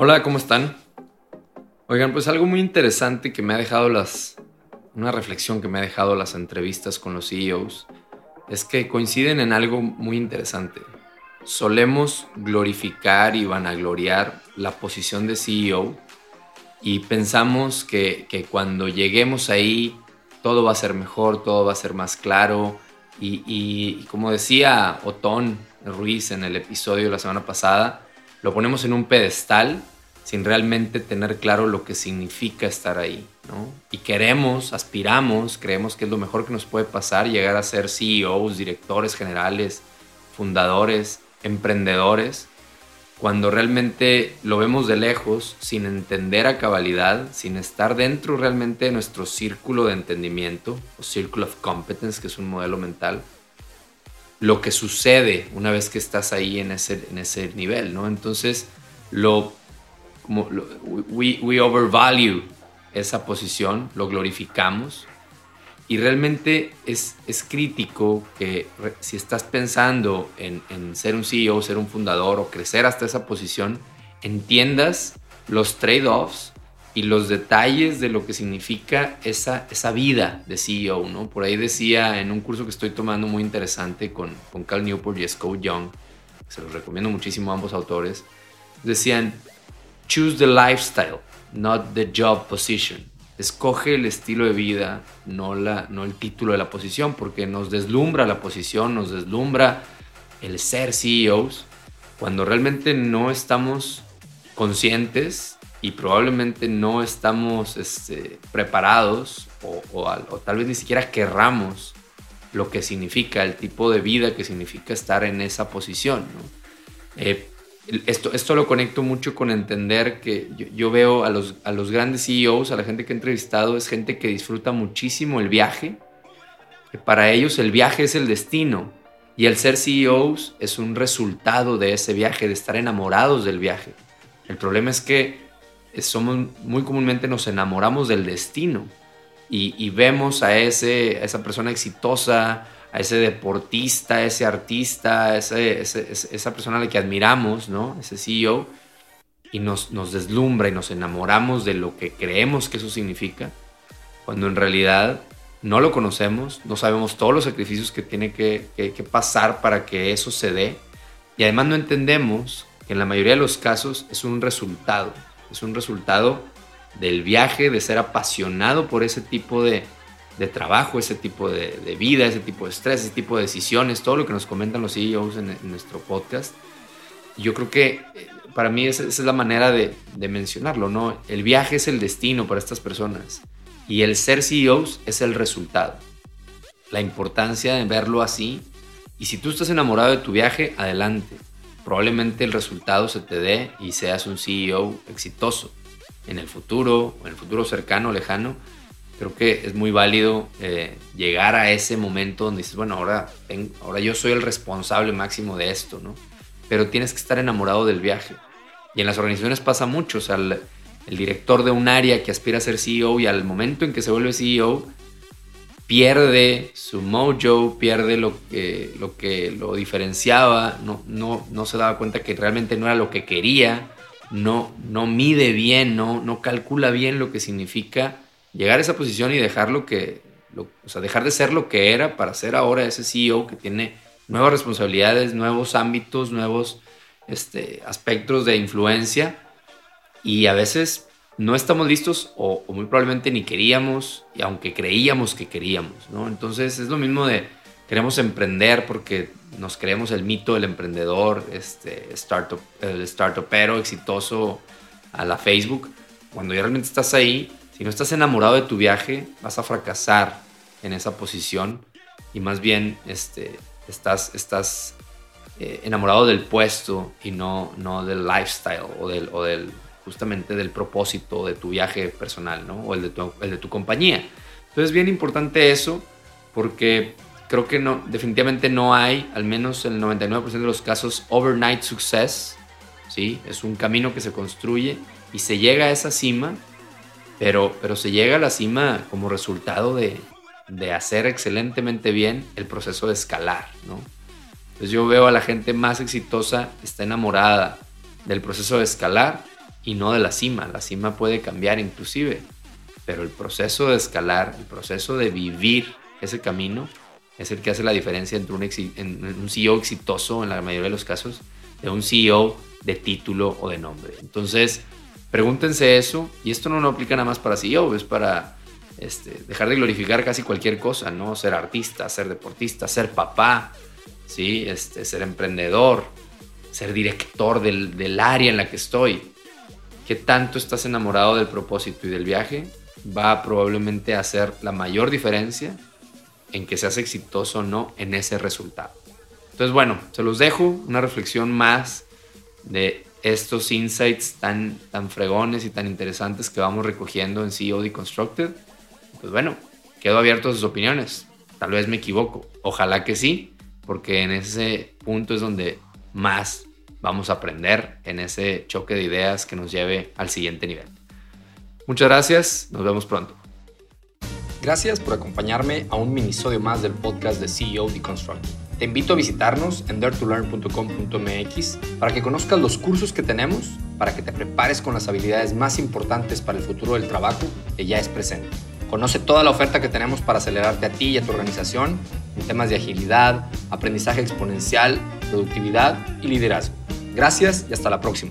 Hola, ¿cómo están? Oigan, pues algo muy interesante que me ha dejado las... Una reflexión que me ha dejado las entrevistas con los CEOs es que coinciden en algo muy interesante. Solemos glorificar y vanagloriar la posición de CEO y pensamos que, que cuando lleguemos ahí todo va a ser mejor, todo va a ser más claro y, y como decía Otón Ruiz en el episodio de la semana pasada, lo ponemos en un pedestal sin realmente tener claro lo que significa estar ahí, ¿no? Y queremos, aspiramos, creemos que es lo mejor que nos puede pasar, llegar a ser CEOs, directores generales, fundadores, emprendedores, cuando realmente lo vemos de lejos, sin entender a cabalidad, sin estar dentro realmente de nuestro círculo de entendimiento, o Circle of Competence, que es un modelo mental, lo que sucede una vez que estás ahí en ese, en ese nivel, ¿no? Entonces, lo, como, we, we overvalue esa posición, lo glorificamos y realmente es, es crítico que si estás pensando en, en, ser un CEO, ser un fundador o crecer hasta esa posición, entiendas los trade-offs y los detalles de lo que significa esa, esa vida de CEO, ¿no? Por ahí decía en un curso que estoy tomando muy interesante con, con Cal Newport y Scott Young, se los recomiendo muchísimo a ambos autores, decían, choose the lifestyle, not the job position. Escoge el estilo de vida, no, la, no el título de la posición, porque nos deslumbra la posición, nos deslumbra el ser CEOs, cuando realmente no estamos conscientes y probablemente no estamos este, preparados o, tal vez ni siquiera querramos lo que significa, el tipo de vida que significa estar en esa posición. Eh, esto, esto lo conecto mucho con entender que yo, veo a los, a los grandes CEOs, a la gente que he entrevistado, es gente que disfruta muchísimo el viaje, para ellos el viaje es el destino y el ser CEOs es un resultado de ese viaje, de estar enamorados del viaje. El problema es que somos muy comúnmente nos enamoramos del destino y, y vemos a, ese, a esa persona exitosa, a ese deportista, a ese artista, a ese, ese, esa persona a la que admiramos, ¿no? ese CEO, y nos, nos deslumbra y nos enamoramos de lo que creemos que eso significa, cuando en realidad no lo conocemos, no sabemos todos los sacrificios que tiene que, que, que pasar para que eso se dé, y además no entendemos que en la mayoría de los casos es un resultado es un resultado del viaje, de ser apasionado por ese tipo de, trabajo, ese tipo de, vida, ese tipo de estrés, ese tipo de decisiones, todo lo que nos comentan los CEOs en, nuestro podcast. Yo creo que para mí esa, esa es la manera de, de, mencionarlo, ¿no? El viaje es el destino para estas personas y el ser CEOs es el resultado. La importancia de verlo así y si tú estás enamorado de tu viaje, adelante probablemente el resultado se te dé y seas un CEO exitoso en el futuro, en el futuro cercano, lejano. Creo que es muy válido eh, llegar a ese momento donde dices, bueno, ahora, ahora yo soy el responsable máximo de esto, ¿no? Pero tienes que estar enamorado del viaje. Y en las organizaciones pasa mucho, o sea, el director de un área que aspira a ser CEO y al momento en que se vuelve CEO, pierde su mojo, pierde lo que lo, que lo diferenciaba, no, no, no se daba cuenta que realmente no era lo que quería, no, no mide bien, no, no calcula bien lo que significa llegar a esa posición y dejar lo que, o sea, dejar de ser lo que era para ser ahora ese CEO que tiene nuevas responsabilidades, nuevos ámbitos, nuevos este, aspectos de influencia. Y a veces no estamos listos o, muy probablemente ni queríamos, y aunque creíamos que queríamos, ¿no? Entonces es lo mismo de queremos emprender porque nos creemos el mito del emprendedor, este startup, el startupero exitoso a la Facebook. Cuando ya realmente estás ahí, si no estás enamorado de tu viaje, vas a fracasar en esa posición y más bien este, estás, estás eh, enamorado del puesto y no, no del lifestyle o del justamente del propósito de tu viaje personal, ¿no? O el de tu, el de tu compañía. Entonces es bien importante eso porque creo que no, definitivamente no hay, al menos en el 99% de los casos, overnight success, ¿sí? Es un camino que se construye y se llega a esa cima, pero, pero se llega a la cima como resultado de, de hacer excelentemente bien el proceso de escalar, ¿no? Entonces yo veo a la gente más exitosa, está enamorada del proceso de escalar y no de la cima. La cima puede cambiar inclusive, pero el proceso de escalar, el proceso de vivir ese camino es el que hace la diferencia entre un, un CEO exitoso en la mayoría de los casos de un CEO de título o de nombre. Entonces, pregúntense eso y esto no, no aplica nada más para CEO, es para este, dejar de glorificar casi cualquier cosa, ¿no? Ser artista, ser deportista, ser papá, ¿sí? Este, ser emprendedor, ser director del, del área en la que estoy. ¿Qué tanto estás enamorado del propósito y del viaje? Va probablemente a hacer la mayor diferencia en que seas exitoso o no en ese resultado. Entonces, bueno, se los dejo una reflexión más de estos insights tan, tan fregones y tan interesantes que vamos recogiendo en CEO Deconstructed. Pues bueno, quedo abierto a sus opiniones. Tal vez me equivoco. Ojalá que sí, porque en ese punto es donde más vamos a aprender en ese choque de ideas que nos lleve al siguiente nivel. Muchas gracias, nos vemos pronto. Gracias por acompañarme a un minisodio más del podcast de CEO Deconstructed. Te invito a visitarnos en daretolearn.com.mx para que conozcas los cursos que tenemos, para que te prepares con las habilidades más importantes para el futuro del trabajo que ya es presente. Conoce toda la oferta que tenemos para acelerarte a ti y a tu organización en temas de agilidad, aprendizaje exponencial, productividad y liderazgo. Gracias y hasta la próxima.